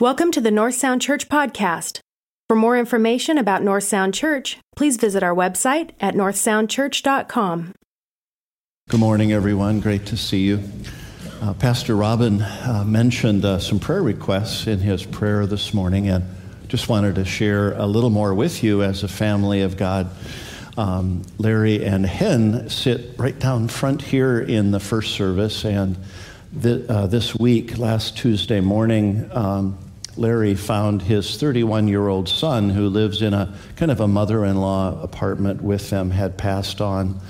Welcome to the North Sound Church podcast. For more information about North Sound Church, please visit our website at northsoundchurch.com. Good morning, everyone. Great to see you. Uh, Pastor Robin uh, mentioned uh, some prayer requests in his prayer this morning, and just wanted to share a little more with you as a family of God. Um, Larry and Hen sit right down front here in the first service, and th- uh, this week, last Tuesday morning, um, Larry found his 31 year old son, who lives in a kind of a mother in law apartment with them, had passed on.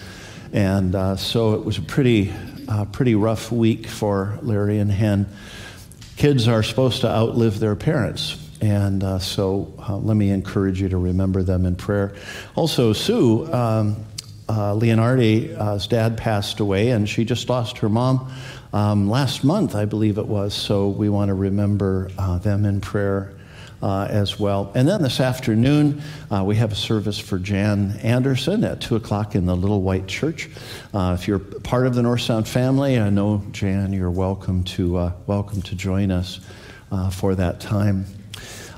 And uh, so it was a pretty, uh, pretty rough week for Larry and Hen. Kids are supposed to outlive their parents. And uh, so uh, let me encourage you to remember them in prayer. Also, Sue um, uh, Leonardi's dad passed away, and she just lost her mom um, last month, I believe it was. So we want to remember uh, them in prayer uh, as well. And then this afternoon, uh, we have a service for Jan Anderson at 2 o'clock in the Little White Church. Uh, if you're part of the North Sound family, I know, Jan, you're welcome to, uh, welcome to join us uh, for that time.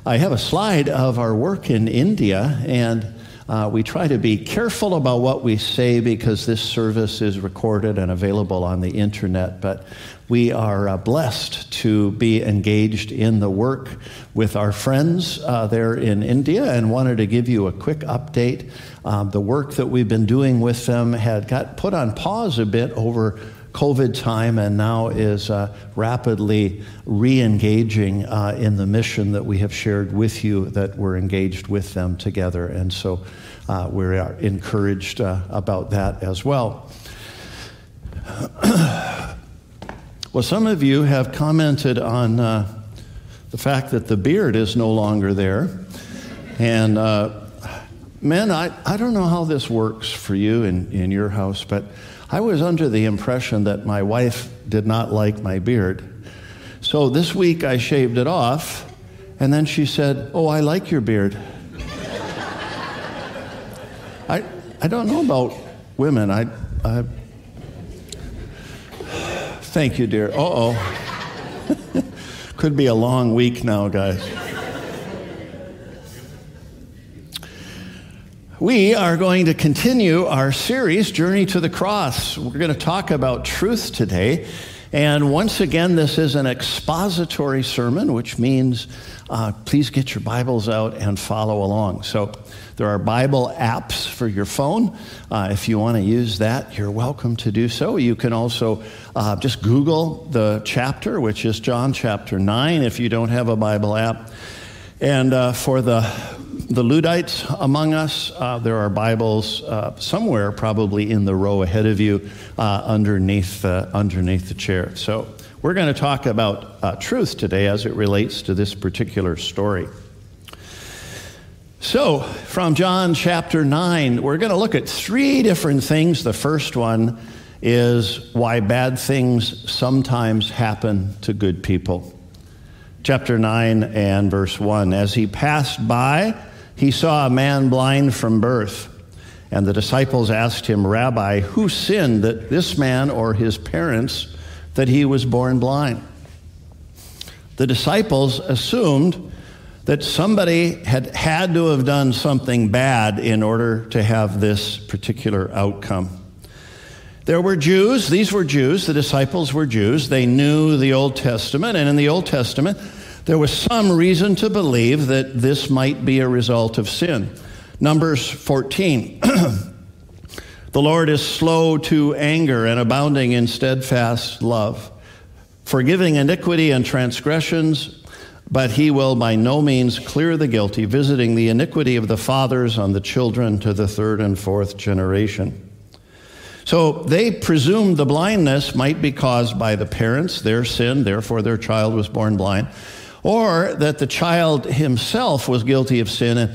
I have a slide of our work in India, and uh, we try to be careful about what we say because this service is recorded and available on the internet, but we are uh, blessed to be engaged in the work with our friends uh, there in India and wanted to give you a quick update. Um, the work that we've been doing with them had got put on pause a bit over COVID time and now is uh, rapidly re engaging uh, in the mission that we have shared with you, that we're engaged with them together. And so uh, we are encouraged uh, about that as well. well, some of you have commented on uh, the fact that the beard is no longer there. And uh, men, I, I don't know how this works for you in, in your house, but I was under the impression that my wife did not like my beard. So this week I shaved it off, and then she said, Oh, I like your beard. I, I don't know about women. I, I thank you, dear. Uh oh. Could be a long week now, guys. We are going to continue our series, Journey to the Cross. We're going to talk about truth today. And once again, this is an expository sermon, which means uh, please get your Bibles out and follow along. So there are Bible apps for your phone. Uh, if you want to use that, you're welcome to do so. You can also uh, just Google the chapter, which is John chapter 9, if you don't have a Bible app. And uh, for the the Luddites among us, uh, there are Bibles uh, somewhere, probably in the row ahead of you, uh, underneath, underneath the chair. So we're going to talk about uh, truth today as it relates to this particular story. So, from John chapter 9, we're going to look at three different things. The first one is why bad things sometimes happen to good people. Chapter 9 and verse 1. As he passed by, he saw a man blind from birth. And the disciples asked him, Rabbi, who sinned that this man or his parents that he was born blind? The disciples assumed that somebody had had to have done something bad in order to have this particular outcome. There were Jews, these were Jews, the disciples were Jews. They knew the Old Testament, and in the Old Testament, there was some reason to believe that this might be a result of sin. Numbers 14. the Lord is slow to anger and abounding in steadfast love, forgiving iniquity and transgressions, but he will by no means clear the guilty, visiting the iniquity of the fathers on the children to the third and fourth generation. So they presumed the blindness might be caused by the parents, their sin, therefore their child was born blind or that the child himself was guilty of sin. And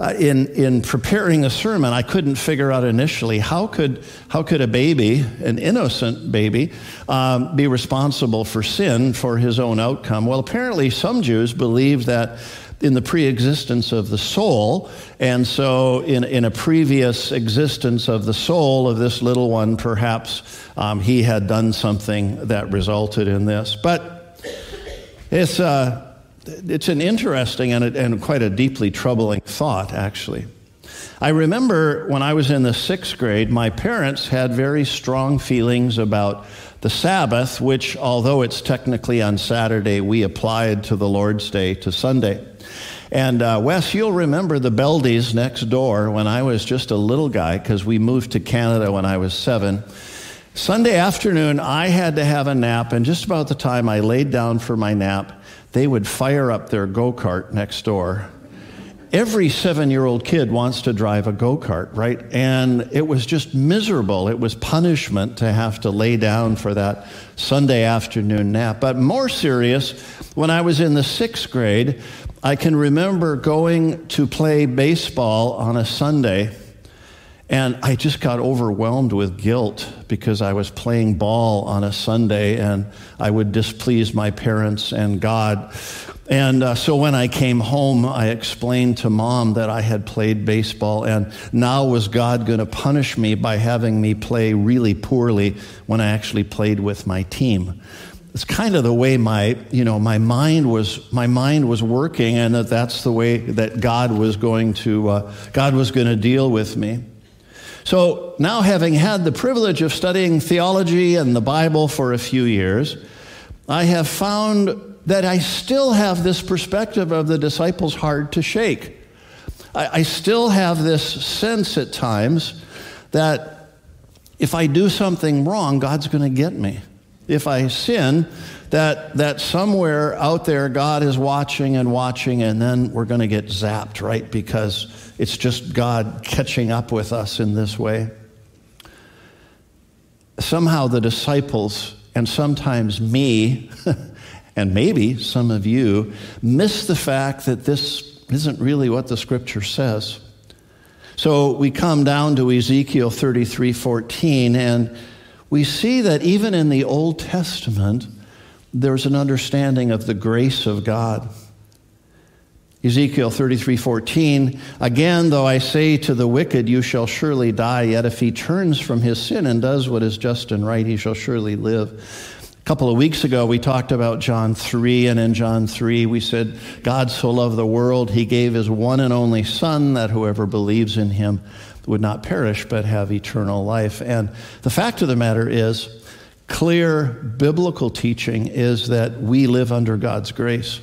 uh, in, in preparing the sermon, I couldn't figure out initially how could, how could a baby, an innocent baby, um, be responsible for sin for his own outcome? Well, apparently, some Jews believe that in the pre-existence of the soul. And so, in, in a previous existence of the soul of this little one, perhaps um, he had done something that resulted in this. But it's, uh, it's an interesting and, a, and quite a deeply troubling thought, actually. I remember when I was in the sixth grade, my parents had very strong feelings about the Sabbath, which, although it's technically on Saturday, we applied to the Lord's Day to Sunday. And uh, Wes, you'll remember the Beldies next door when I was just a little guy, because we moved to Canada when I was seven. Sunday afternoon, I had to have a nap, and just about the time I laid down for my nap, they would fire up their go kart next door. Every seven year old kid wants to drive a go kart, right? And it was just miserable. It was punishment to have to lay down for that Sunday afternoon nap. But more serious, when I was in the sixth grade, I can remember going to play baseball on a Sunday and I just got overwhelmed with guilt because I was playing ball on a Sunday and I would displease my parents and God. And uh, so when I came home, I explained to mom that I had played baseball, and now was God going to punish me by having me play really poorly when I actually played with my team? It's kind of the way my, you know, my mind was, my mind was working, and that that's the way that God was going to, uh, God was going to deal with me. So now, having had the privilege of studying theology and the Bible for a few years, I have found that I still have this perspective of the disciples hard to shake. I, I still have this sense at times that if I do something wrong, God's going to get me. If I sin, that, that somewhere out there God is watching and watching, and then we're going to get zapped, right? Because it's just God catching up with us in this way. Somehow the disciples, and sometimes me, and maybe some of you, miss the fact that this isn't really what the scripture says. So we come down to Ezekiel 33 14, and we see that even in the Old Testament, there's an understanding of the grace of God. Ezekiel 33:14 Again though I say to the wicked you shall surely die yet if he turns from his sin and does what is just and right he shall surely live. A couple of weeks ago we talked about John 3 and in John 3 we said God so loved the world he gave his one and only son that whoever believes in him would not perish but have eternal life. And the fact of the matter is clear biblical teaching is that we live under God's grace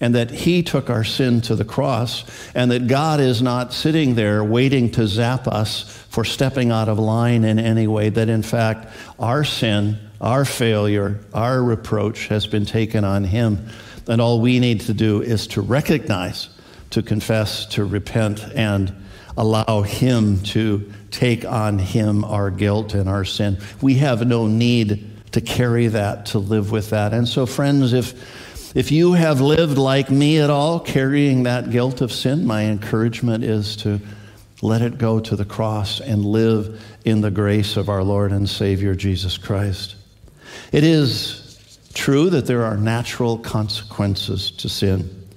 and that He took our sin to the cross, and that God is not sitting there waiting to zap us for stepping out of line in any way, that in fact our sin, our failure, our reproach has been taken on Him. And all we need to do is to recognize, to confess, to repent, and allow Him to take on Him our guilt and our sin. We have no need to carry that, to live with that. And so, friends, if if you have lived like me at all, carrying that guilt of sin, my encouragement is to let it go to the cross and live in the grace of our Lord and Savior Jesus Christ. It is true that there are natural consequences to sin.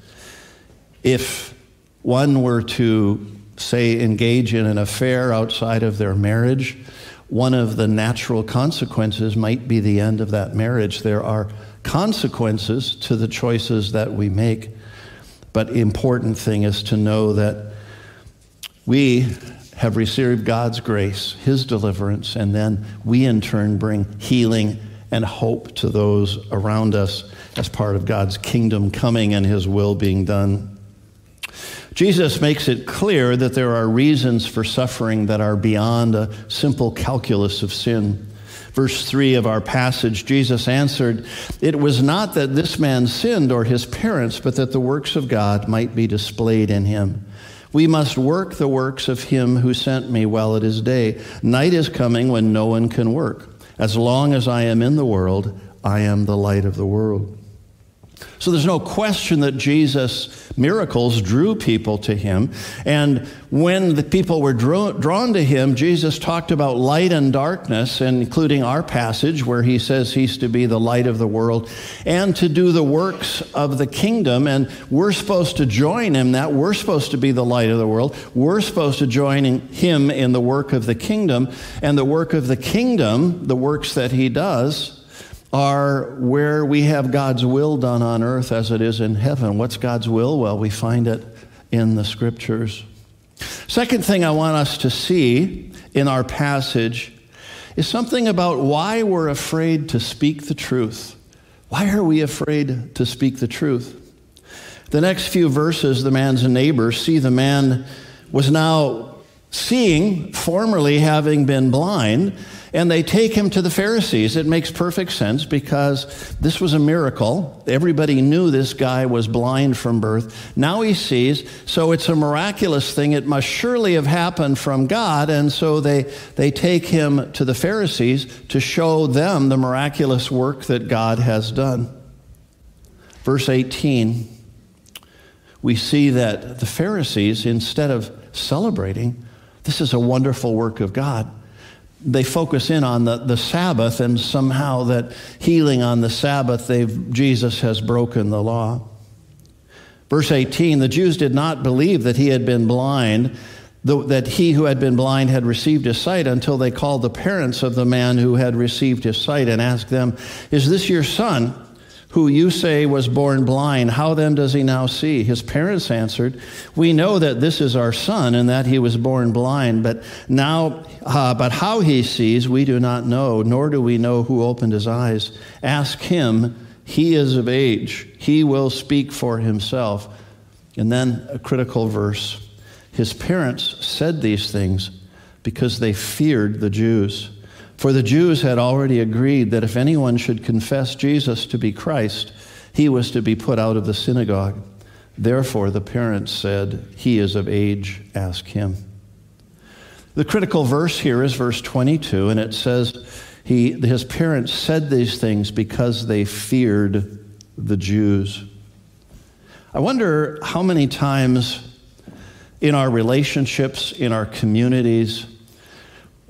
If one were to, say, engage in an affair outside of their marriage, one of the natural consequences might be the end of that marriage. There are consequences to the choices that we make. But important thing is to know that we have received God's grace, His deliverance, and then we in turn bring healing and hope to those around us as part of God's kingdom coming and His will being done. Jesus makes it clear that there are reasons for suffering that are beyond a simple calculus of sin. Verse 3 of our passage, Jesus answered, It was not that this man sinned or his parents, but that the works of God might be displayed in him. We must work the works of him who sent me while it is day. Night is coming when no one can work. As long as I am in the world, I am the light of the world. So there's no question that Jesus' miracles drew people to him. And when the people were drawn to him, Jesus talked about light and darkness, including our passage where he says he's to be the light of the world and to do the works of the kingdom. And we're supposed to join him that. We're supposed to be the light of the world. We're supposed to join him in the work of the kingdom. And the work of the kingdom, the works that he does, are where we have God's will done on earth as it is in heaven. What's God's will? Well, we find it in the scriptures. Second thing I want us to see in our passage is something about why we're afraid to speak the truth. Why are we afraid to speak the truth? The next few verses, the man's neighbor see the man was now seeing, formerly having been blind, and they take him to the Pharisees. It makes perfect sense because this was a miracle. Everybody knew this guy was blind from birth. Now he sees, so it's a miraculous thing. It must surely have happened from God. And so they, they take him to the Pharisees to show them the miraculous work that God has done. Verse 18, we see that the Pharisees, instead of celebrating, this is a wonderful work of God they focus in on the, the Sabbath and somehow that healing on the Sabbath, they've, Jesus has broken the law. Verse 18 the Jews did not believe that he had been blind, that he who had been blind had received his sight until they called the parents of the man who had received his sight and asked them, Is this your son? Who you say was born blind, how then does he now see? His parents answered, We know that this is our son and that he was born blind, but now, uh, but how he sees, we do not know, nor do we know who opened his eyes. Ask him, he is of age, he will speak for himself. And then a critical verse His parents said these things because they feared the Jews. For the Jews had already agreed that if anyone should confess Jesus to be Christ, he was to be put out of the synagogue. Therefore, the parents said, He is of age, ask him. The critical verse here is verse 22, and it says, he, His parents said these things because they feared the Jews. I wonder how many times in our relationships, in our communities,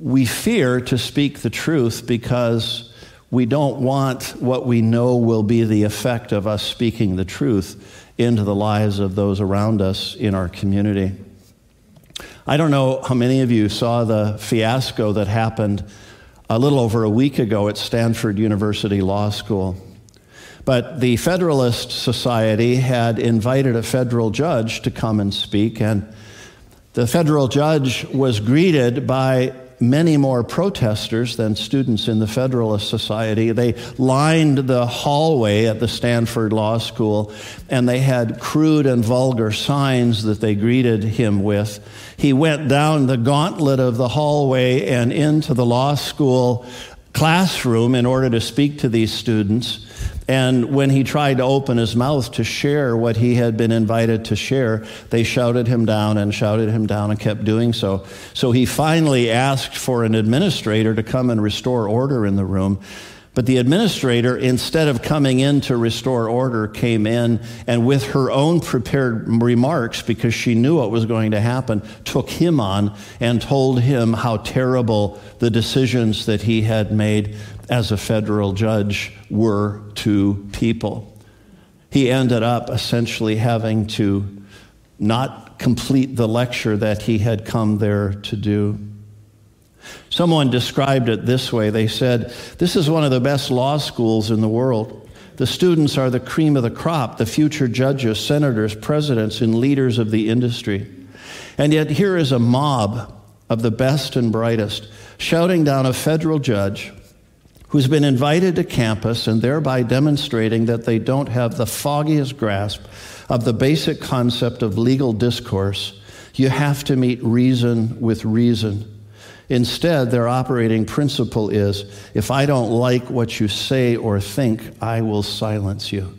we fear to speak the truth because we don't want what we know will be the effect of us speaking the truth into the lives of those around us in our community. I don't know how many of you saw the fiasco that happened a little over a week ago at Stanford University Law School. But the Federalist Society had invited a federal judge to come and speak, and the federal judge was greeted by many more protesters than students in the Federalist Society. They lined the hallway at the Stanford Law School, and they had crude and vulgar signs that they greeted him with. He went down the gauntlet of the hallway and into the law school classroom in order to speak to these students. And when he tried to open his mouth to share what he had been invited to share, they shouted him down and shouted him down and kept doing so. So he finally asked for an administrator to come and restore order in the room. But the administrator, instead of coming in to restore order, came in and, with her own prepared remarks, because she knew what was going to happen, took him on and told him how terrible the decisions that he had made as a federal judge were to people. He ended up essentially having to not complete the lecture that he had come there to do. Someone described it this way they said, This is one of the best law schools in the world. The students are the cream of the crop, the future judges, senators, presidents, and leaders of the industry. And yet, here is a mob of the best and brightest shouting down a federal judge who's been invited to campus and thereby demonstrating that they don't have the foggiest grasp of the basic concept of legal discourse, you have to meet reason with reason. Instead, their operating principle is if I don't like what you say or think, I will silence you.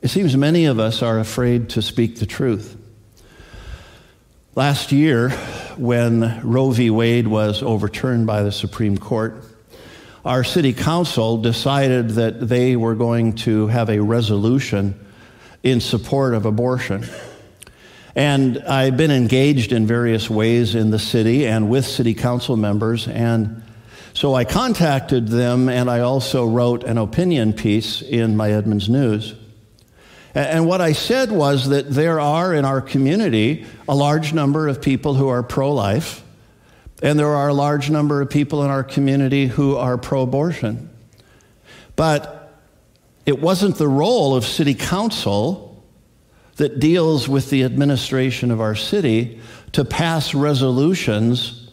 It seems many of us are afraid to speak the truth. Last year, when Roe v. Wade was overturned by the Supreme Court, our city council decided that they were going to have a resolution in support of abortion. And I've been engaged in various ways in the city and with city council members. And so I contacted them and I also wrote an opinion piece in my Edmonds News. And what I said was that there are in our community a large number of people who are pro life, And there are a large number of people in our community who are pro abortion. But it wasn't the role of city council that deals with the administration of our city to pass resolutions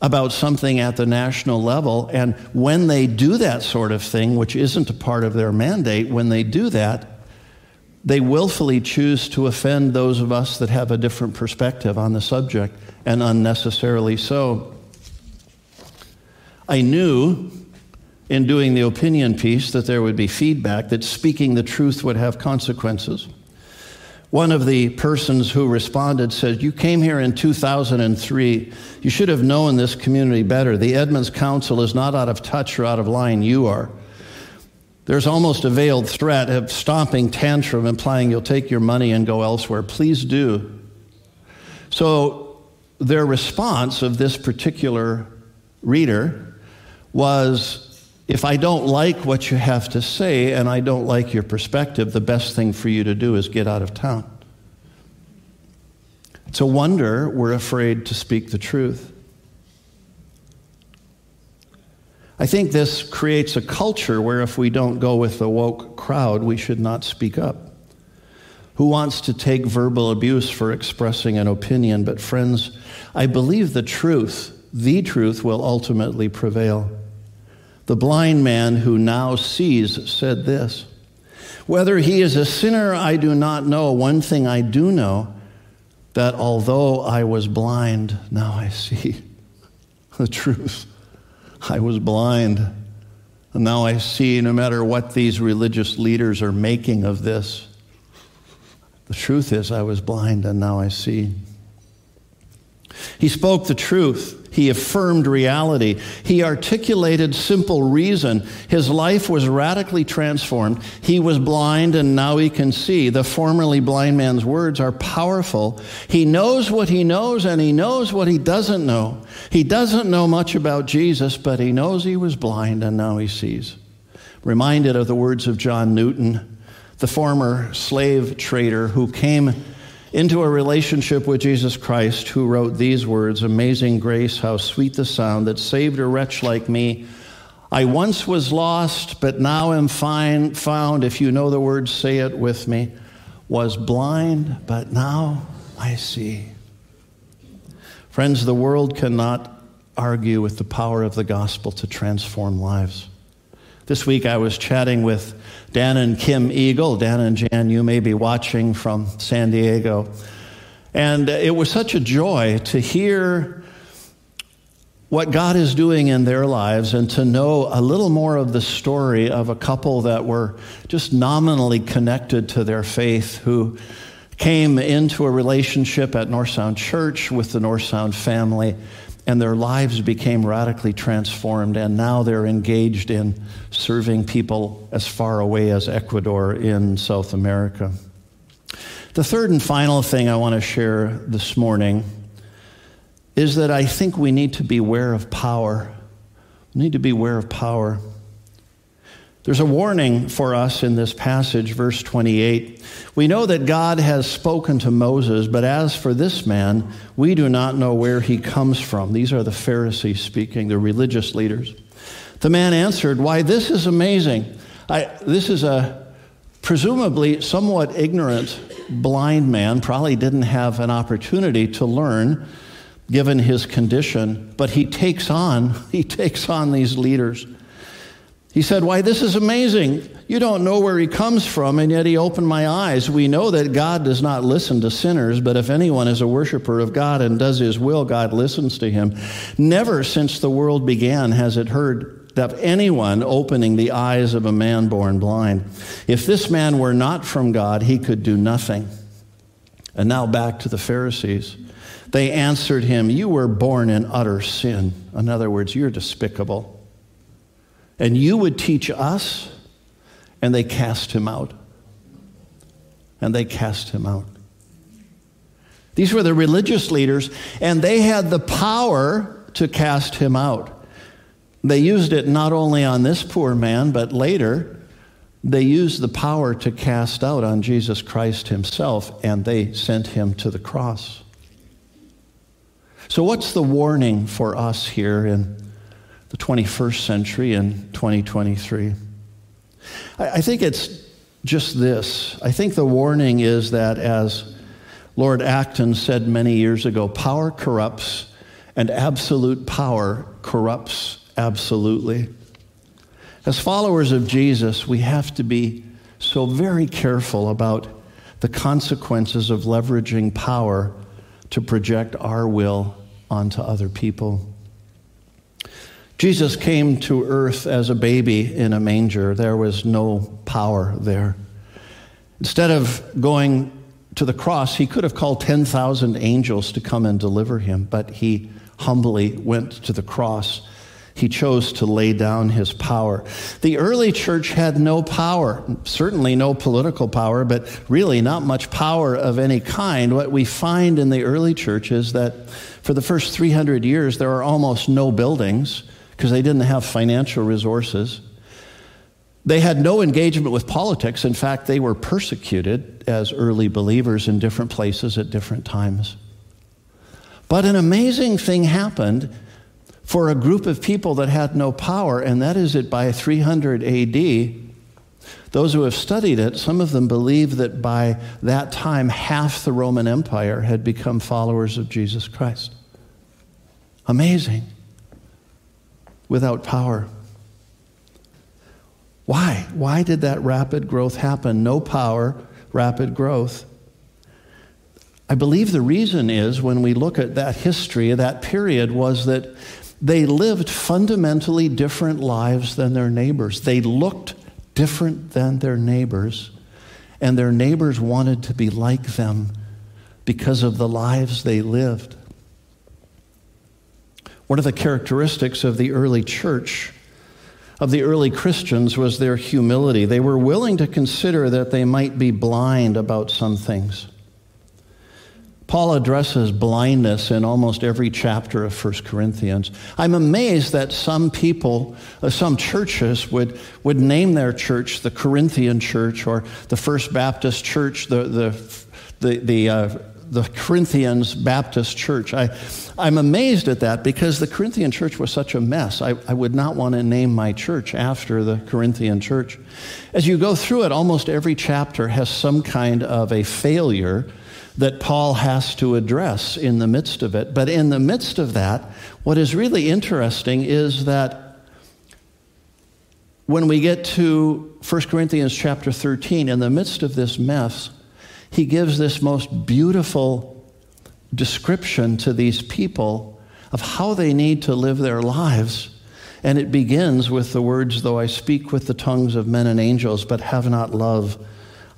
about something at the national level. And when they do that sort of thing, which isn't a part of their mandate, when they do that, they willfully choose to offend those of us that have a different perspective on the subject, and unnecessarily so. I knew in doing the opinion piece that there would be feedback, that speaking the truth would have consequences. One of the persons who responded said, You came here in 2003. You should have known this community better. The Edmonds Council is not out of touch or out of line. You are. There's almost a veiled threat of stomping tantrum, implying you'll take your money and go elsewhere. Please do. So, their response of this particular reader was if I don't like what you have to say and I don't like your perspective, the best thing for you to do is get out of town. It's a wonder we're afraid to speak the truth. I think this creates a culture where if we don't go with the woke crowd, we should not speak up. Who wants to take verbal abuse for expressing an opinion? But, friends, I believe the truth, the truth, will ultimately prevail. The blind man who now sees said this Whether he is a sinner, I do not know. One thing I do know that although I was blind, now I see the truth. I was blind. And now I see, no matter what these religious leaders are making of this, the truth is I was blind and now I see. He spoke the truth. He affirmed reality. He articulated simple reason. His life was radically transformed. He was blind and now he can see. The formerly blind man's words are powerful. He knows what he knows and he knows what he doesn't know. He doesn't know much about Jesus, but he knows he was blind and now he sees. Reminded of the words of John Newton, the former slave trader who came into a relationship with Jesus Christ, who wrote these words Amazing grace, how sweet the sound that saved a wretch like me. I once was lost, but now am fine, found. If you know the words, say it with me. Was blind, but now I see. Friends, the world cannot argue with the power of the gospel to transform lives. This week I was chatting with Dan and Kim Eagle. Dan and Jan, you may be watching from San Diego. And it was such a joy to hear what God is doing in their lives and to know a little more of the story of a couple that were just nominally connected to their faith who came into a relationship at North Sound Church with the North Sound family and their lives became radically transformed, and now they're engaged in serving people as far away as Ecuador in South America. The third and final thing I want to share this morning is that I think we need to be aware of power. We need to be aware of power. There's a warning for us in this passage, verse 28. We know that God has spoken to Moses, but as for this man, we do not know where he comes from. These are the Pharisees speaking, the religious leaders. The man answered, Why, this is amazing. I, this is a presumably somewhat ignorant blind man, probably didn't have an opportunity to learn given his condition, but he takes on, he takes on these leaders. He said, Why, this is amazing. You don't know where he comes from, and yet he opened my eyes. We know that God does not listen to sinners, but if anyone is a worshiper of God and does his will, God listens to him. Never since the world began has it heard of anyone opening the eyes of a man born blind. If this man were not from God, he could do nothing. And now back to the Pharisees. They answered him, You were born in utter sin. In other words, you're despicable and you would teach us. And they cast him out. And they cast him out. These were the religious leaders, and they had the power to cast him out. They used it not only on this poor man, but later they used the power to cast out on Jesus Christ himself, and they sent him to the cross. So, what's the warning for us here in the 21st century in 2023? I think it's just this. I think the warning is that, as Lord Acton said many years ago, power corrupts, and absolute power corrupts absolutely. As followers of Jesus, we have to be so very careful about the consequences of leveraging power to project our will onto other people. Jesus came to earth as a baby in a manger. There was no power there. Instead of going to the cross, he could have called 10,000 angels to come and deliver him, but he humbly went to the cross. He chose to lay down his power. The early church had no power, certainly no political power, but really not much power of any kind. What we find in the early church is that for the first 300 years, there are almost no buildings because they didn't have financial resources. They had no engagement with politics. In fact, they were persecuted as early believers in different places at different times. But an amazing thing happened for a group of people that had no power, and that is that by 300 AD, those who have studied it, some of them believe that by that time, half the Roman Empire had become followers of Jesus Christ. Amazing without power. Why? Why did that rapid growth happen? No power, rapid growth. I believe the reason is when we look at that history, that period, was that they lived fundamentally different lives than their neighbors. They looked different than their neighbors, and their neighbors wanted to be like them because of the lives they lived. One of the characteristics of the early church, of the early Christians, was their humility. They were willing to consider that they might be blind about some things. Paul addresses blindness in almost every chapter of 1 Corinthians. I'm amazed that some people, uh, some churches would, would name their church the Corinthian church or the First Baptist church, the, the, the, the uh, the Corinthians Baptist Church. I, I'm amazed at that because the Corinthian church was such a mess. I, I would not want to name my church after the Corinthian church. As you go through it, almost every chapter has some kind of a failure that Paul has to address in the midst of it. But in the midst of that, what is really interesting is that when we get to 1 Corinthians chapter 13, in the midst of this mess, he gives this most beautiful description to these people of how they need to live their lives. And it begins with the words, Though I speak with the tongues of men and angels, but have not love,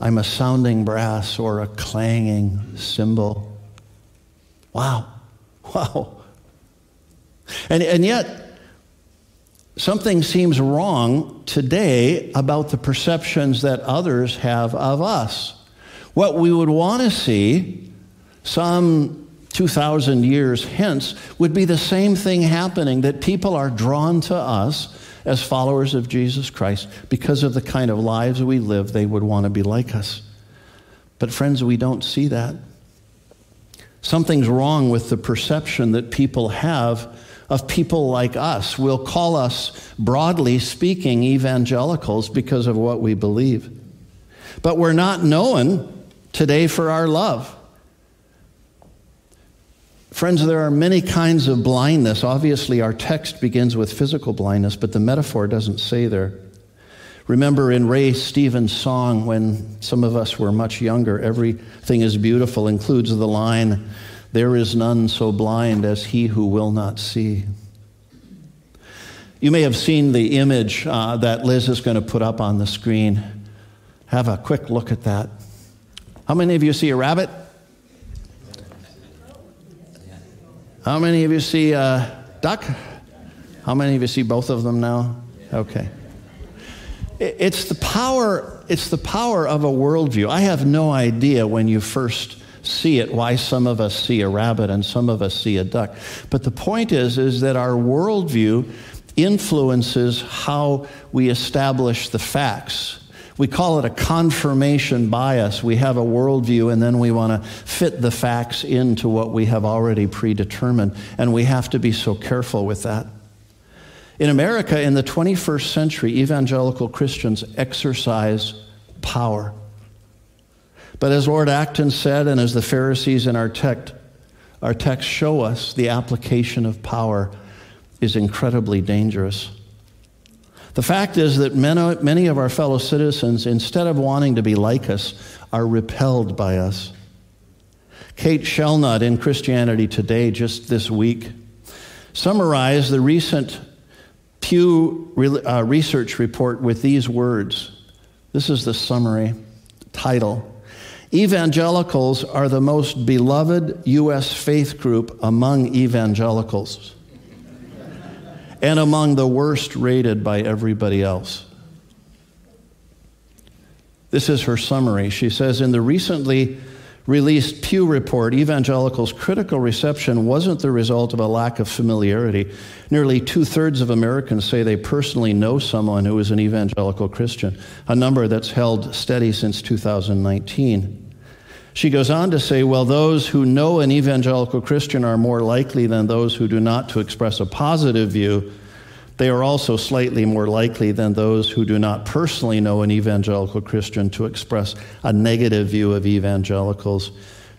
I'm a sounding brass or a clanging cymbal. Wow. Wow. And, and yet, something seems wrong today about the perceptions that others have of us. What we would want to see some 2,000 years hence would be the same thing happening that people are drawn to us as followers of Jesus Christ because of the kind of lives we live, they would want to be like us. But, friends, we don't see that. Something's wrong with the perception that people have of people like us. We'll call us, broadly speaking, evangelicals because of what we believe. But we're not known today for our love. Friends, there are many kinds of blindness. Obviously, our text begins with physical blindness, but the metaphor doesn't say there. Remember in Ray Stevens' song, when some of us were much younger, Everything is Beautiful includes the line, There is none so blind as he who will not see. You may have seen the image uh, that Liz is going to put up on the screen. Have a quick look at that. How many of you see a rabbit? How many of you see a duck? How many of you see both of them now? Okay. It's the power, it's the power of a worldview. I have no idea when you first see it why some of us see a rabbit and some of us see a duck. But the point is, is that our worldview influences how we establish the facts We call it a confirmation bias. We have a worldview and then we want to fit the facts into what we have already predetermined. And we have to be so careful with that. In America, in the 21st century, evangelical Christians exercise power. But as Lord Acton said, and as the Pharisees in our text, our text show us, the application of power is incredibly dangerous. The fact is that many of our fellow citizens, instead of wanting to be like us, are repelled by us. Kate Shellnutt in Christianity Today just this week summarized the recent Pew uh, research report with these words. This is the summary title Evangelicals are the most beloved U.S. faith group among evangelicals and among the worst rated by everybody else. This is her summary. She says In the recently released Pew report, evangelicals' critical reception wasn't the result of a lack of familiarity. Nearly two thirds of Americans say they personally know someone who is an evangelical Christian, a number that's held steady since 2019. She goes on to say, well, those who know an evangelical Christian are more likely than those who do not to express a positive view. They are also slightly more likely than those who do not personally know an evangelical Christian to express a negative view of evangelicals,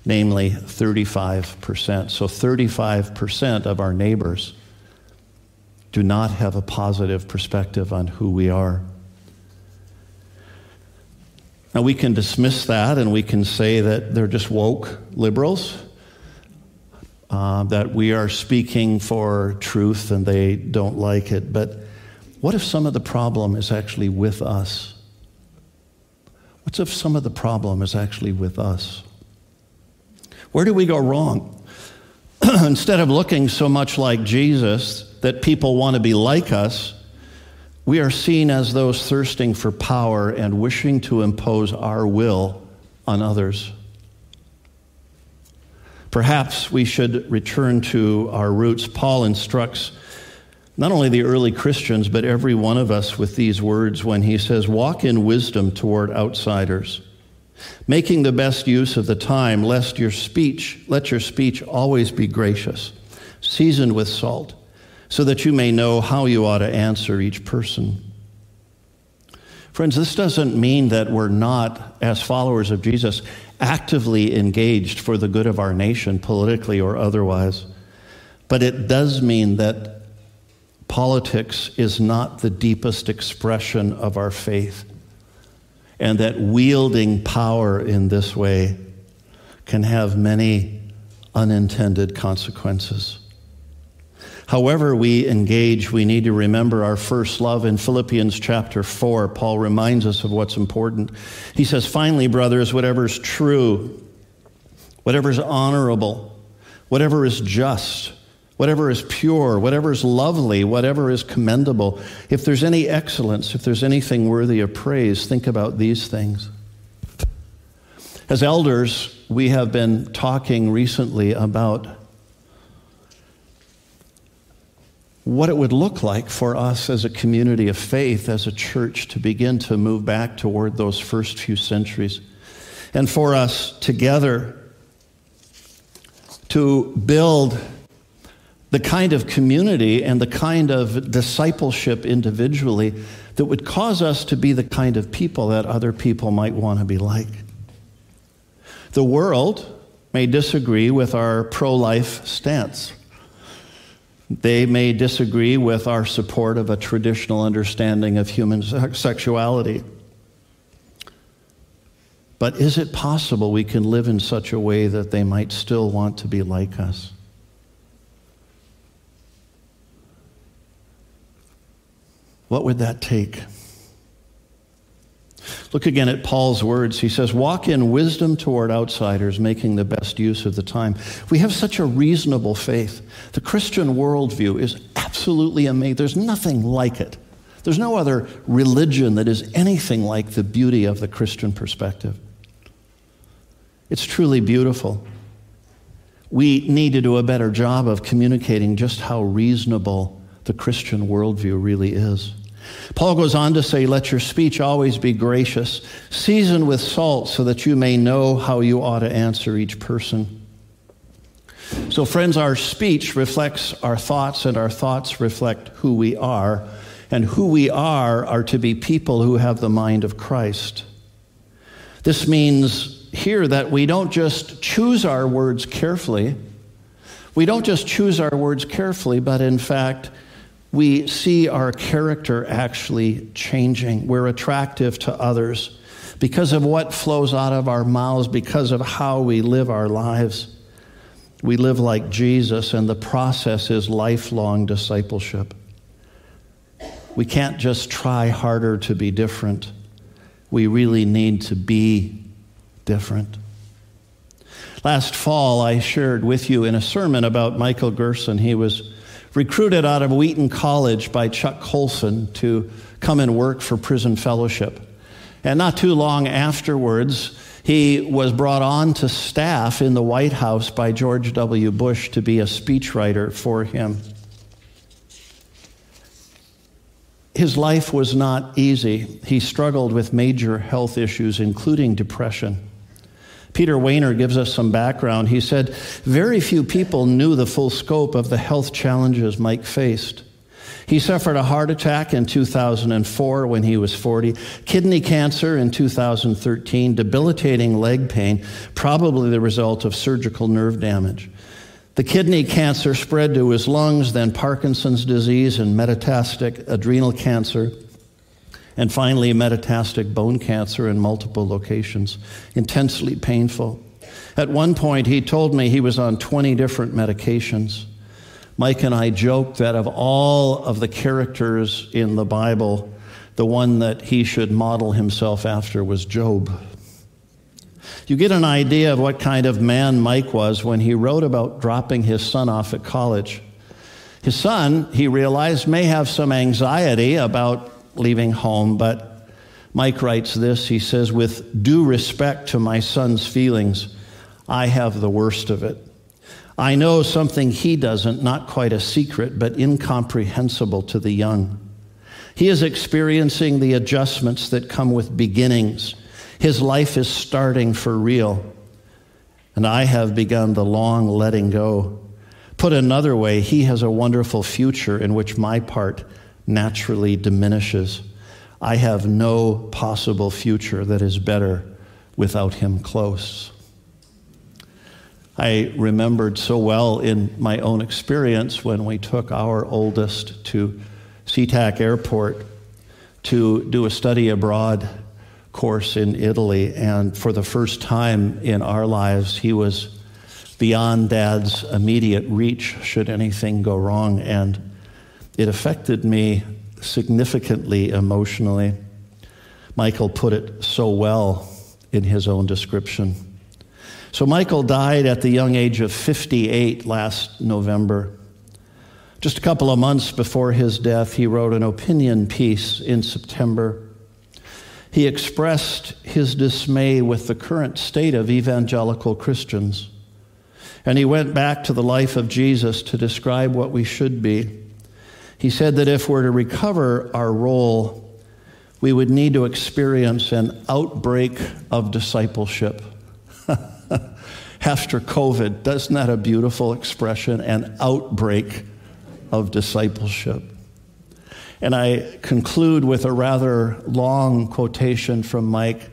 namely 35%. So 35% of our neighbors do not have a positive perspective on who we are. Now, we can dismiss that and we can say that they're just woke liberals, uh, that we are speaking for truth and they don't like it. But what if some of the problem is actually with us? What if some of the problem is actually with us? Where do we go wrong? Instead of looking so much like Jesus that people want to be like us, we are seen as those thirsting for power and wishing to impose our will on others. Perhaps we should return to our roots. Paul instructs not only the early Christians, but every one of us with these words when he says, Walk in wisdom toward outsiders, making the best use of the time, lest your speech, let your speech always be gracious, seasoned with salt so that you may know how you ought to answer each person. Friends, this doesn't mean that we're not, as followers of Jesus, actively engaged for the good of our nation, politically or otherwise. But it does mean that politics is not the deepest expression of our faith, and that wielding power in this way can have many unintended consequences. However, we engage, we need to remember our first love. In Philippians chapter 4, Paul reminds us of what's important. He says, Finally, brothers, whatever is true, whatever is honorable, whatever is just, whatever is pure, whatever is lovely, whatever is commendable, if there's any excellence, if there's anything worthy of praise, think about these things. As elders, we have been talking recently about what it would look like for us as a community of faith, as a church, to begin to move back toward those first few centuries. And for us together to build the kind of community and the kind of discipleship individually that would cause us to be the kind of people that other people might want to be like. The world may disagree with our pro life stance. They may disagree with our support of a traditional understanding of human sexuality. But is it possible we can live in such a way that they might still want to be like us? What would that take? Look again at Paul's words. He says, Walk in wisdom toward outsiders, making the best use of the time. We have such a reasonable faith. The Christian worldview is absolutely amazing. There's nothing like it. There's no other religion that is anything like the beauty of the Christian perspective. It's truly beautiful. We need to do a better job of communicating just how reasonable the Christian worldview really is. Paul goes on to say, Let your speech always be gracious, seasoned with salt, so that you may know how you ought to answer each person. So, friends, our speech reflects our thoughts, and our thoughts reflect who we are. And who we are are to be people who have the mind of Christ. This means here that we don't just choose our words carefully. We don't just choose our words carefully, but in fact, we see our character actually changing. We're attractive to others because of what flows out of our mouths, because of how we live our lives. We live like Jesus, and the process is lifelong discipleship. We can't just try harder to be different. We really need to be different. Last fall, I shared with you in a sermon about Michael Gerson. He was recruited out of Wheaton College by Chuck Colson to come and work for Prison Fellowship. And not too long afterwards, he was brought on to staff in the White House by George W. Bush to be a speechwriter for him. His life was not easy. He struggled with major health issues, including depression. Peter Wehner gives us some background. He said, Very few people knew the full scope of the health challenges Mike faced. He suffered a heart attack in 2004 when he was 40, kidney cancer in 2013, debilitating leg pain, probably the result of surgical nerve damage. The kidney cancer spread to his lungs, then Parkinson's disease and metastatic adrenal cancer and finally metastatic bone cancer in multiple locations, intensely painful. At one point, he told me he was on 20 different medications. Mike and I joked that of all of the characters in the Bible, the one that he should model himself after was Job. You get an idea of what kind of man Mike was when he wrote about dropping his son off at college. His son, he realized, may have some anxiety about leaving home, but Mike writes this. He says, With due respect to my son's feelings, I have the worst of it. I know something he doesn't, not quite a secret, but incomprehensible to the young. He is experiencing the adjustments that come with beginnings. His life is starting for real. And I have begun the long letting go. Put another way, he has a wonderful future in which my part naturally diminishes. I have no possible future that is better without him close. I remembered so well in my own experience when we took our oldest to SeaTac Airport to do a study abroad course in Italy. And for the first time in our lives, he was beyond dad's immediate reach should anything go wrong. And it affected me significantly emotionally. Michael put it so well in his own description. So, Michael died at the young age of 58 last November. Just a couple of months before his death, he wrote an opinion piece in September. He expressed his dismay with the current state of evangelical Christians. And he went back to the life of Jesus to describe what we should be. He said that if we're to recover our role, we would need to experience an outbreak of discipleship. After COVID, isn't that a beautiful expression? An outbreak of discipleship. And I conclude with a rather long quotation from Mike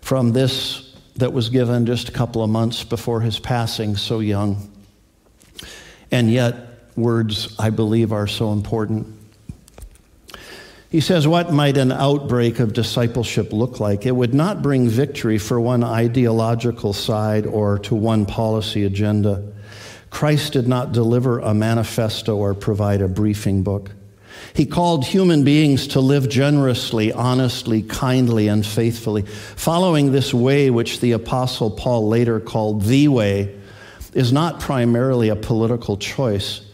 from this that was given just a couple of months before his passing, so young. And yet, words I believe are so important. He says, What might an outbreak of discipleship look like? It would not bring victory for one ideological side or to one policy agenda. Christ did not deliver a manifesto or provide a briefing book. He called human beings to live generously, honestly, kindly, and faithfully, following this way which the Apostle Paul later called the way, is not primarily a political choice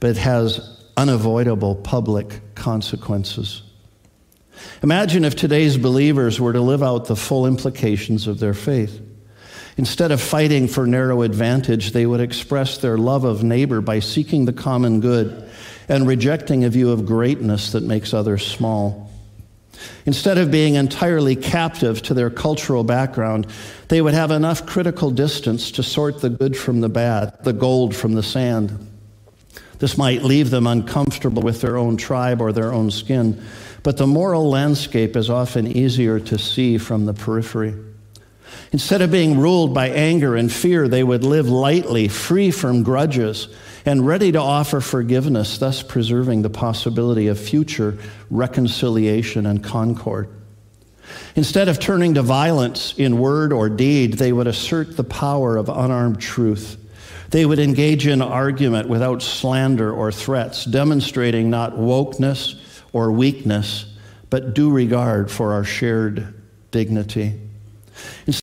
but has unavoidable public consequences. Imagine if today's believers were to live out the full implications of their faith. Instead of fighting for narrow advantage, they would express their love of neighbor by seeking the common good and rejecting a view of greatness that makes others small. Instead of being entirely captive to their cultural background, they would have enough critical distance to sort the good from the bad, the gold from the sand. This might leave them uncomfortable with their own tribe or their own skin, but the moral landscape is often easier to see from the periphery. Instead of being ruled by anger and fear, they would live lightly, free from grudges, and ready to offer forgiveness, thus preserving the possibility of future reconciliation and concord. Instead of turning to violence in word or deed, they would assert the power of unarmed truth. They would engage in argument without slander or threats, demonstrating not wokeness or weakness, but due regard for our shared dignity.